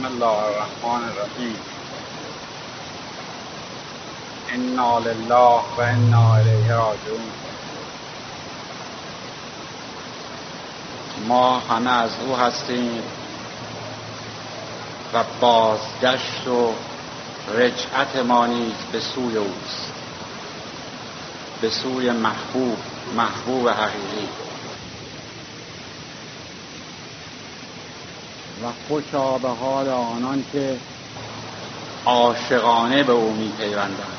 بسم الله الرحمن الرحیم. انا لله و انا الیه راجعون. ما همه از او هستیم و بازگشت و رجعت ما نیز به سوی اوست. به سوی محبوب محبوب حقیقی. و خوشا به حال آنان که عاشقانه به او می پیوندند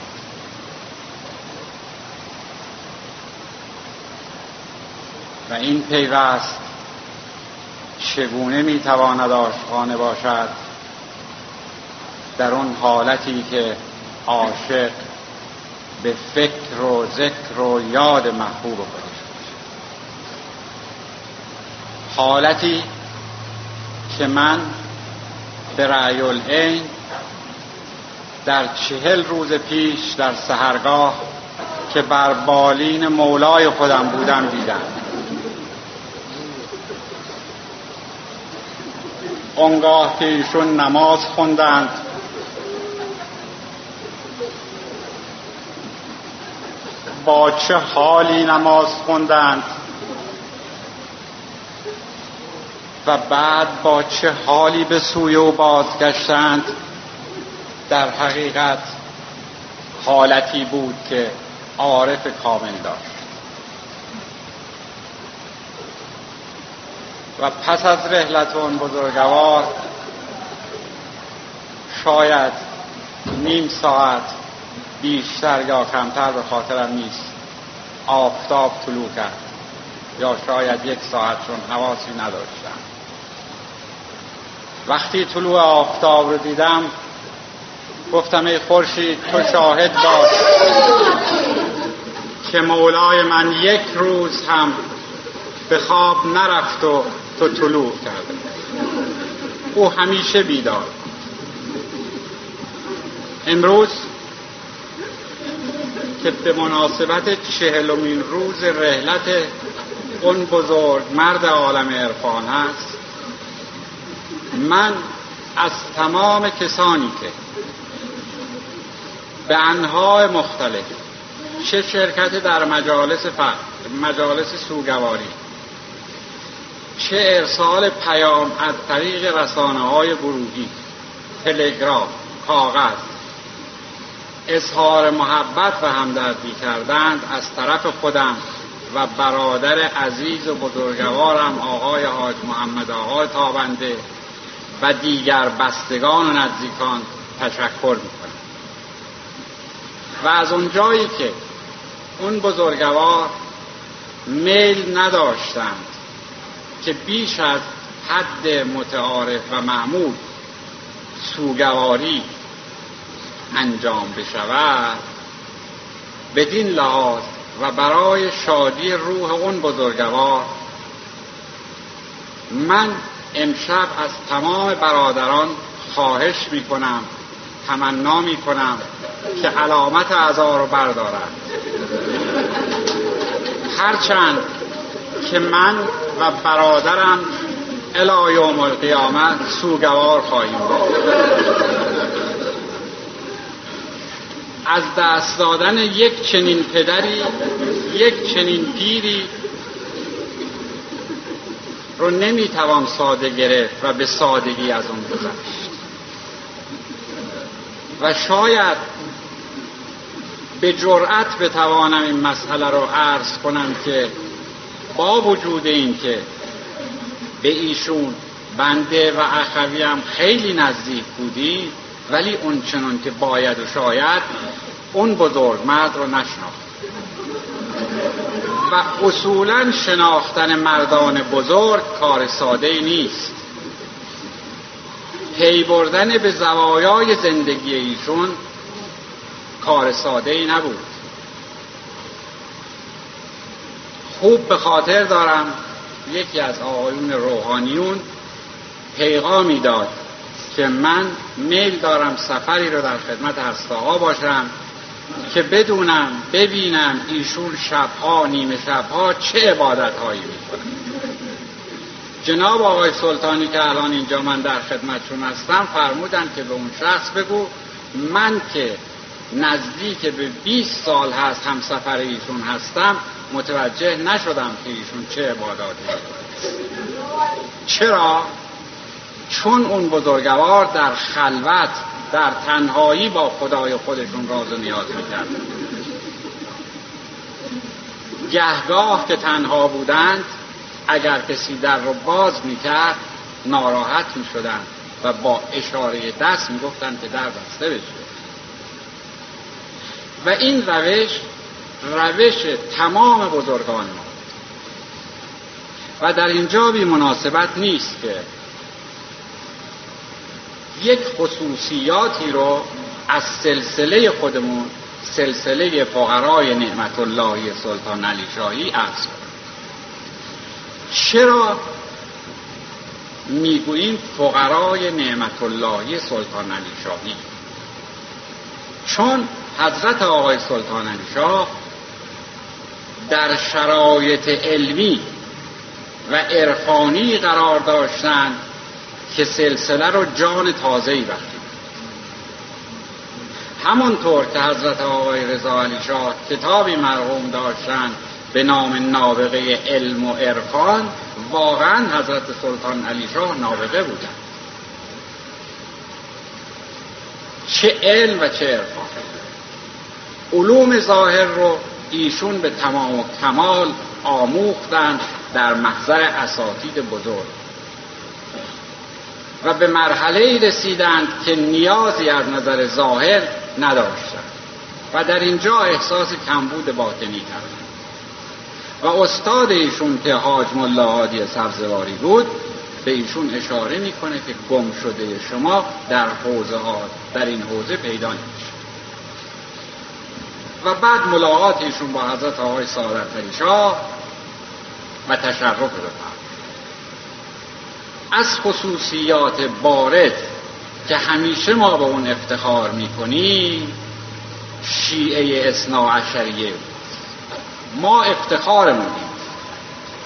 و این پیوست چگونه می‌تواند عاشقانه باشد؟ در اون حالتی که عاشق به فکر و ذکر و یاد محبوب خودش حالتی که من به رأی العین در چهل روز پیش در سهرگاه که بر بالین مولای خودم بودم دیدم. اونگاه که ایشون نماز خوندند با چه حالی نماز خوندند؟ بعد با چه حالی به سوی او بازگشتند؟ در حقیقت حالتی بود که عارف کامل داشت. و پس از رحلت اون بزرگوار شاید نیم ساعت بیشتر یا کمتر به خاطرم نیست آفتاب طلوع کرد یا شاید یک ساعت چون حواسی نداشتم. وقتی طلوع آفتاب رو دیدم گفتم ای خورشید تو شاهد باش که مولای من یک روز هم به خواب نرفت و تو طلوع کرده او همیشه بیدار. امروز که به مناسبت چهلمین روز رحلت اون بزرگ مرد عالم عرفان است من از تمام کسانی که به انواع مختلف چه شرکت در مجالس فقر مجالس سوگواری چه ارسال پیام از طریق رسانه های گروهی تلگرام کاغذ اظهار محبت و همدردی کردند از طرف خودم و برادر عزیز و بزرگوارم آقای حاج محمد آقای تابنده و دیگر بستگان و نزدیکان تشکر می‌کنم. و از اونجایی که اون بزرگوار میل نداشتند که بیش از حد متعارف و معمول سوگواری انجام بشود بدین لحاظ و برای شادی روح اون بزرگوار من امشب از تمام برادران خواهش می کنم تمنا می کنم که علامت اعضا رو بردارند. هرچند که من و برادرم الی یوم القیامت سوگوار خواهیم بود. از دست دادن یک چنین پدری یک چنین پیری رو نمی‌توان ساده گرفت و به سادگی از اون گذشت. و شاید به جرأت بتوانم این مسئله رو عرض کنم که با وجود این که به ایشون بنده و اخوی هم خیلی نزدیک بودی ولی اون چنان که باید و شاید اون بزرگ مرد رو نشناخت. و اصولا شناختن مردان بزرگ کار ساده نیست. پی بردن به زوایای زندگی ایشون کار ساده ای نبود. خوب به خاطر دارم یکی از آقایون روحانیون پیغامی داد که من میل دارم سفری رو در خدمت هستاها باشم که بدونم ببینم ایشون شبها نیمه شبها چه عبادت هایی می‌کنن جناب آقای سلطانی که الان اینجا من در خدمتشون هستم فرمودن که به اون شخص بگو من که نزدیک به 20 سال هست هم سفر ایشون هستم متوجه نشدم که ایشون چه عباداتی چرا؟ چون اون بزرگوار در خلوت در تنهایی با خدای خودشون راز و نیاز می‌کرد گهگاه که تنها بودند اگر کسی در رو باز می‌کرد ناراحت می‌شدن و با اشاره دست می‌گفتند که در بسته بشه. و این روش روش تمام بزرگان ما و در اینجا بی مناسبت نیست که یک خصوصیاتی رو از سلسله خودمون سلسله فقرای نعمت الله سلطان علی شاهی عرض چرا می‌گوییم فقرای نعمت الله سلطان علی شاهی؟ چون حضرت آقای سلطان علی شاه در شرایط علمی و عرفانی قرار داشتند که سلسله رو جان تازه‌ای بخشید همونطور که حضرت آقای رضا علی شاه کتابی مرحوم داشتند به نام نابغه علم و عرفان واقعا حضرت سلطان علی شاه نابغه بودند چه علم و چه عرفان. علوم ظاهر رو ایشون به تمام و کمال آموختند در محضر اساتید بزرگ. و به مرحله رسیدند که نیازی از نظر ظاهر نداشتند. و در اینجا احساس کمبود باطنی کردند. و استاد ایشون که حاج ملا هادی سبزواری بود به ایشون اشاره می‌کنه که گم شده شما در حوزه ها در این حوزه پیدا نمیشه. و بعد ملاقات ایشون با حضرت آقای سعادت شاه و تشرف بفرد از خصوصیات بارد که همیشه ما به اون افتخار می‌کنیم شیعه اصنا عشریه ما افتخارمون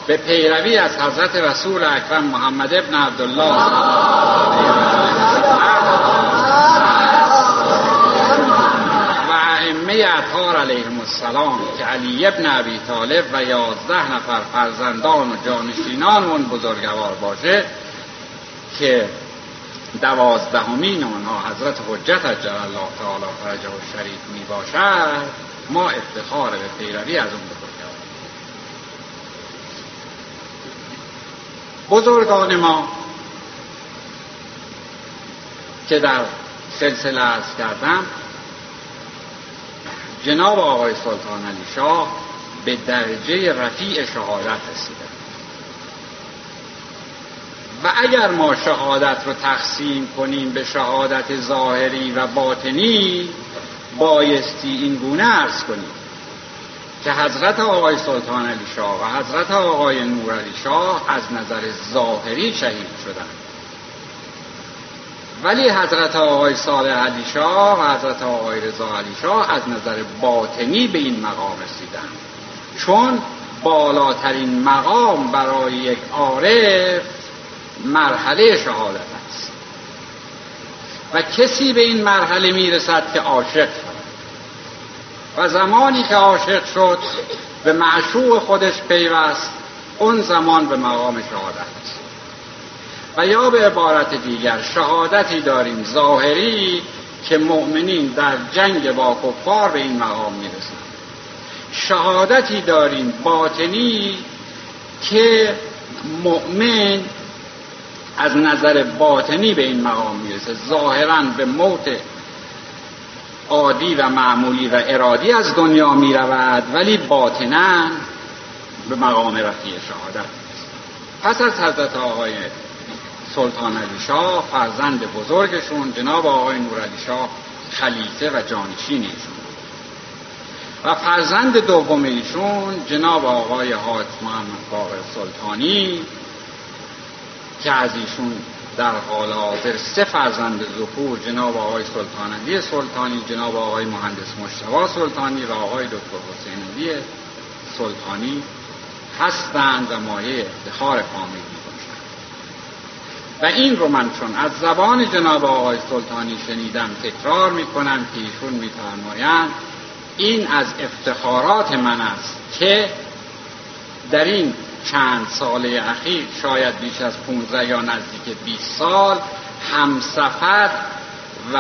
به پیروی از حضرت رسول اکرم محمد ابن عبدالله. و ائمه اطهار علیهم السلام که علی ابن ابی طالب و یازده نفر فرزندان و جانشینان اون بزرگوار باشه که دوازدهمین اونها حضرت حجت عجل الله تعالی فرجه و شریف می باشد ما افتخار به پیروی از اون بزرگوار بزرگان ما که در سلسله از کردم جناب آقای سلطان علی شاه به درجه رفیع شهادت رسیده و اگر ما شهادت رو تقسیم کنیم به شهادت ظاهری و باطنی بایستی این گونه ارز کنیم که حضرت آقای سلطان علی شاه و حضرت آقای نور علی شاه از نظر ظاهری شهید شدند. ولی حضرت آقای صالح علی شاه و حضرت آقای رضا علی شاه از نظر باطنی به این مقام رسیدند. چون بالاترین مقام برای یک عارف مرحله شهادت است. و کسی به این مرحله می‌رسد که عاشق شد و زمانی که عاشق شد به معشوق خودش پیوست اون زمان به مقام شهادت و یا به عبارت دیگر شهادتی داریم ظاهری که مؤمنین در جنگ با کفار به این مقام می‌رسند. شهادتی داریم باطنی که مؤمن از نظر باطنی به این مقام می‌رسه. ظاهرا به موت عادی و معمولی و ارادی از دنیا می‌رود ولی باطنا به مقام رفیع شهادت پس از حضرت آقای سلطان علی شاه فرزند بزرگشون جناب آقای نور علی شاه خلیفه و جانشین ایشون. و فرزند دوم ایشون جناب آقای حاج محمد باقر سلطانی که از ایشون در حال حاضر سه فرزند ذکور جناب آقای سلطان سلطانی جناب آقای مهندس مشتبا سلطانی و آقای دکتر حسین علی سلطانی هستند و مایه افتخار فامیلی باشند و این رو من چون از زبان جناب آقای سلطانی شنیدم تکرار می‌کنم که ایشون میفرمایند این از افتخارات من است که در این چند ساله اخیر شاید بیش از 15 یا نزدیک 20 سال همسفر و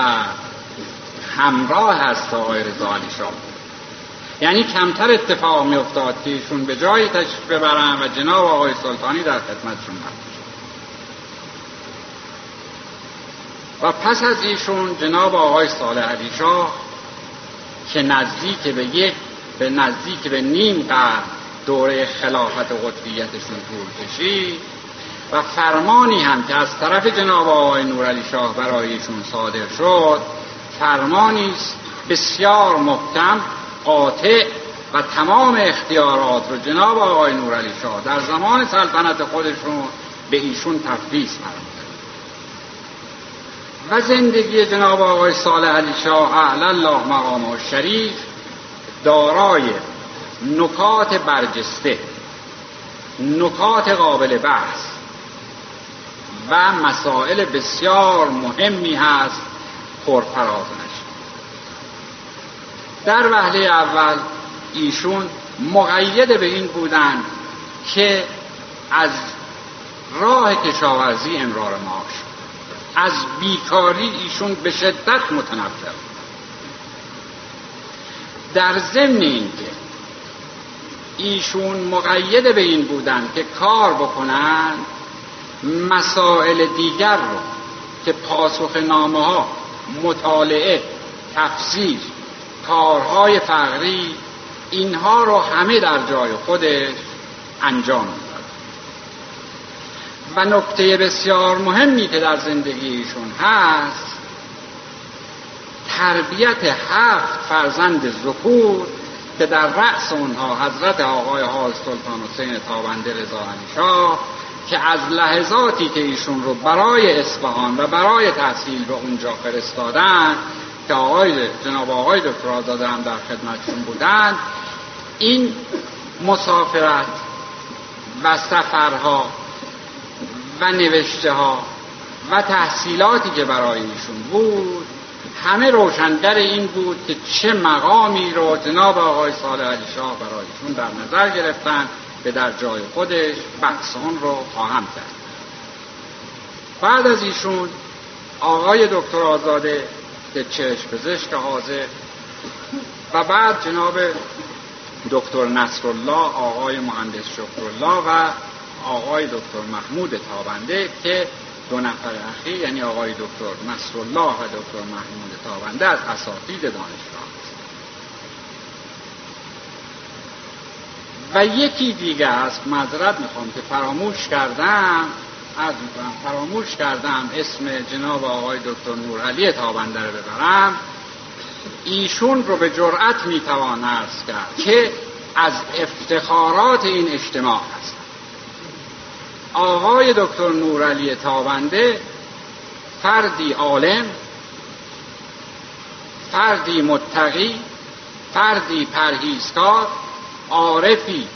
همراه هست آقای رضا علی یعنی کمتر اتفاق می افتاد که ایشون به جایی تشریف ببرن و جناب آقای سلطانی در خدمتشون نباشه و پس از ایشون جناب آقای صالح علی که نزدیک به یک به نزدیک به نیم قرن دوره خلافت قطبیتشون طول کشید و فرمانی هم که از طرف جناب آقای نورعلی شاه برایشون صادر شد فرمانی بسیار محکم قاطع و تمام اختیارات رو جناب آقای نورعلی شاه در زمان سلطنت خودشون به ایشون تفویض فرمود و زندگی جناب آقای صالح علی شاه اعلی الله مقام شریف دارای نکات برجسته نکات قابل بحث و مسائل بسیار مهمی هست پرفراز نشد. در وهله اول ایشون مقید به این بودن که از راه کشاورزی امرار معاش از بیکاری ایشون به شدت متنفر. در ضمن اینکه ایشون مقید به این بودن که کار بکنن مسائل دیگر رو که پاسخ نامه ها مطالعه تفسیر کارهای فقری اینها رو همه در جای خودش انجام می‌داد. و نکته بسیار مهمی که در زندگی ایشون هست تربیت هفت فرزند ذکور که در رأس اونها حضرت آقای حاج سلطان حسین تابنده رضا شاه که از لحظاتی که ایشون رو برای اصفهان و برای تحصیل به اونجا فرستادن که آقای جناب آقای دکتر آزاده هم در خدمتشون بودن این مسافرت و سفرها و نوشته ها و تحصیلاتی که برای ایشون بود همه روشنگر این بود که چه مقامی رو جناب آقای صالح علی شاه برایشون در نظر گرفتن به در جای خودش بحث رو خواهم کرد. بعد از ایشون آقای دکتر آزاده که چشم پزشک حاضر و بعد جناب دکتر نصرالله آقای مهندس شکرالله و آقای دکتر محمود تابنده که دو نفر اخیر یعنی آقای دکتر نصرالله و دکتر محمود تابنده از اساتید دانشگاه. و یکی دیگه است معذرت می‌خوام که فراموش کردم از فراموش کردم اسم جناب آقای دکتر نورعلی تابنده رو ببرم. ایشون رو به جرأت می‌توان ارز کرد که از افتخارات این اجتماع هست. آقای دکتر نورعلی تابنده فردی عالم فردی متقی فردی پرهیزکار عارفی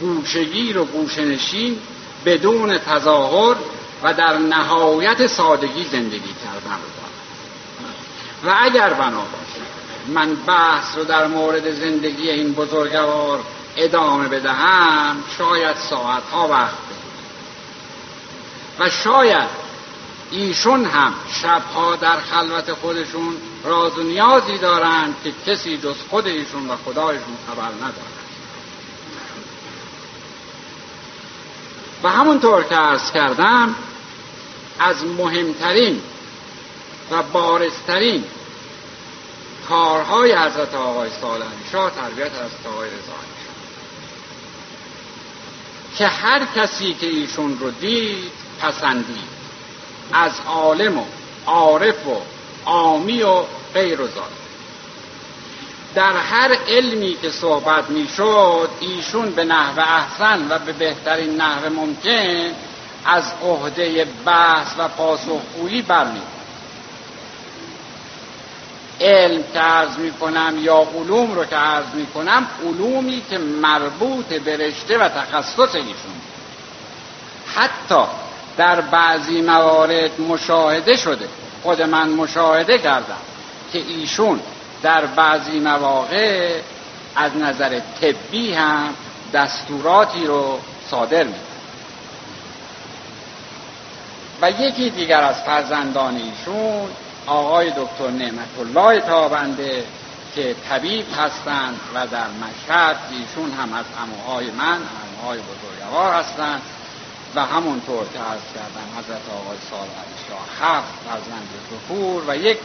گوشگیر و گوشنشین بدون تظاهر و در نهایت سادگی زندگی کردن. و اگر بنا من بحث رو در مورد زندگی این بزرگوار ادامه بدهم شاید ساعتها وقت و شاید ایشون هم شبها در خلوت خودشون راز و نیازی دارند که کسی جز خود ایشون و خدایشون خبر ندارد. و همونطور که ارز کردم از مهمترین و بارزترین کارهای حضرت آقای صالح شاه تربیت حضرت آقای رضا که هر کسی که ایشون رو دید پسندید از عالم و عارف و عامی و غیر و در هر علمی که صحبت می‌شد ایشون به نحو احسن و به بهترین نحو ممکن از عهده بحث و پاسخگویی برمی علم که عرض می کنم یا علوم رو که عرض می کنم علومی که مربوط به رشته و تخصص ایشون حتی در بعضی موارد مشاهده شده. خود من مشاهده کردم که ایشون در بعضی مواقع از نظر طبی هم دستوراتی رو صادر می و یکی دیگر از فرزندان ایشون آقای دکتر نعمت الله تابنده که طبیب هستند و در مشهد ایشون هم از اموهای من اموهای بزرگوار هستند. و همونطور که عرض کردم حضرت آقای سال شاه هفت فرزند ظهور و یک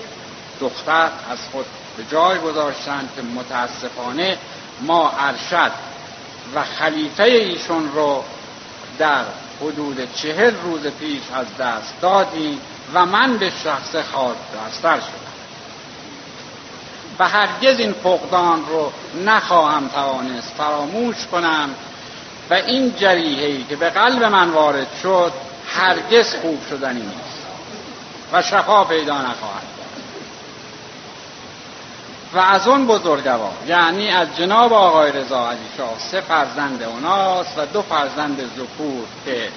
دختر از خود به جای گذاشتند که متاسفانه ما ارشد و خلیفه ایشون رو در حدود چهل روز پیش از دست دادیم و من به شخص خاک دستر شدم. و هرگز این فقدان رو نخواهم توانست فراموش کنم و این جریحه که به قلب من وارد شد هرگز خوب شدنی نیست و شفا پیدا نخواهد و از اون بزرگوار یعنی از جناب آقای رضا علی شاه سه فرزند اوناست و دو فرزند ذکور که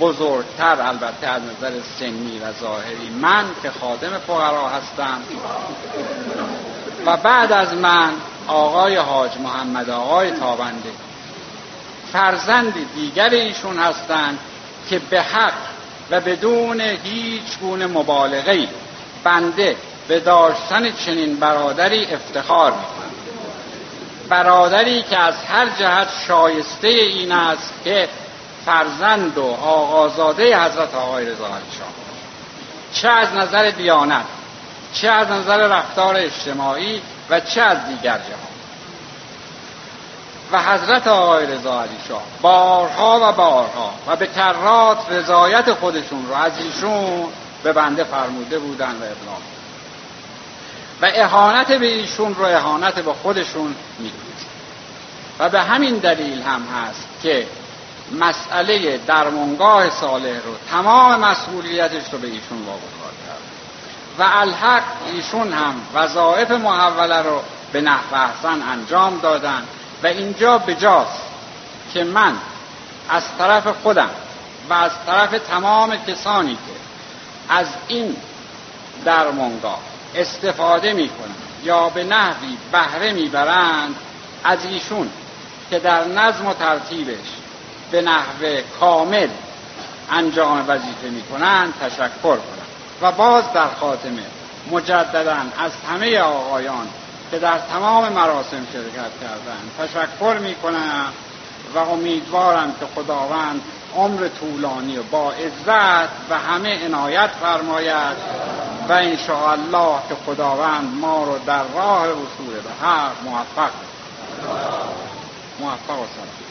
بزرگتر البته از نظر سنی و ظاهری من که خادم فقرا هستم. و بعد از من آقای حاج محمد آقای تابنده. فرزند دیگر ایشون هستند که به حق و بدون هیچ گونه مبالغه بنده به داشتن چنین برادری افتخار می‌کنم برادری که از هر جهت شایسته این است که فرزند و آقازاده حضرت آقای رضا شاه چه از نظر دیانت چه از نظر رفتار اجتماعی و چه از دیگر جهان. و حضرت آقای رضا علی شاه. بارها و بارها و به کرات رضایت خودشون رو از ایشون به بنده فرموده بودن و ابلاغ و اهانت به ایشون رو اهانت به خودشون می‌دونست و به همین دلیل هم هست که مسئله درمانگاه صالح رو تمام مسئولیتش رو به ایشون واگذار کرد. و الحق ایشون هم وظایف محوله رو به نحو احسن انجام دادن. و اینجا بجاست که من از طرف خودم و از طرف تمام کسانی که از این درمانگاه استفاده می‌کنند یا به نحوی بهره می‌برند از ایشون که در نظم و ترتیبش به نحو کامل انجام وظیفه می‌کنند تشکر کنم. و باز در خاتمه مجددا از همه آقایان که در تمام مراسم شرکت کردند. تشکر می‌کنم و امیدوارم که خداوند عمر طولانی و با عزت و همه عنایت فرماید و الله که خداوند ما رو در راه رسول به حق موفق. موفق و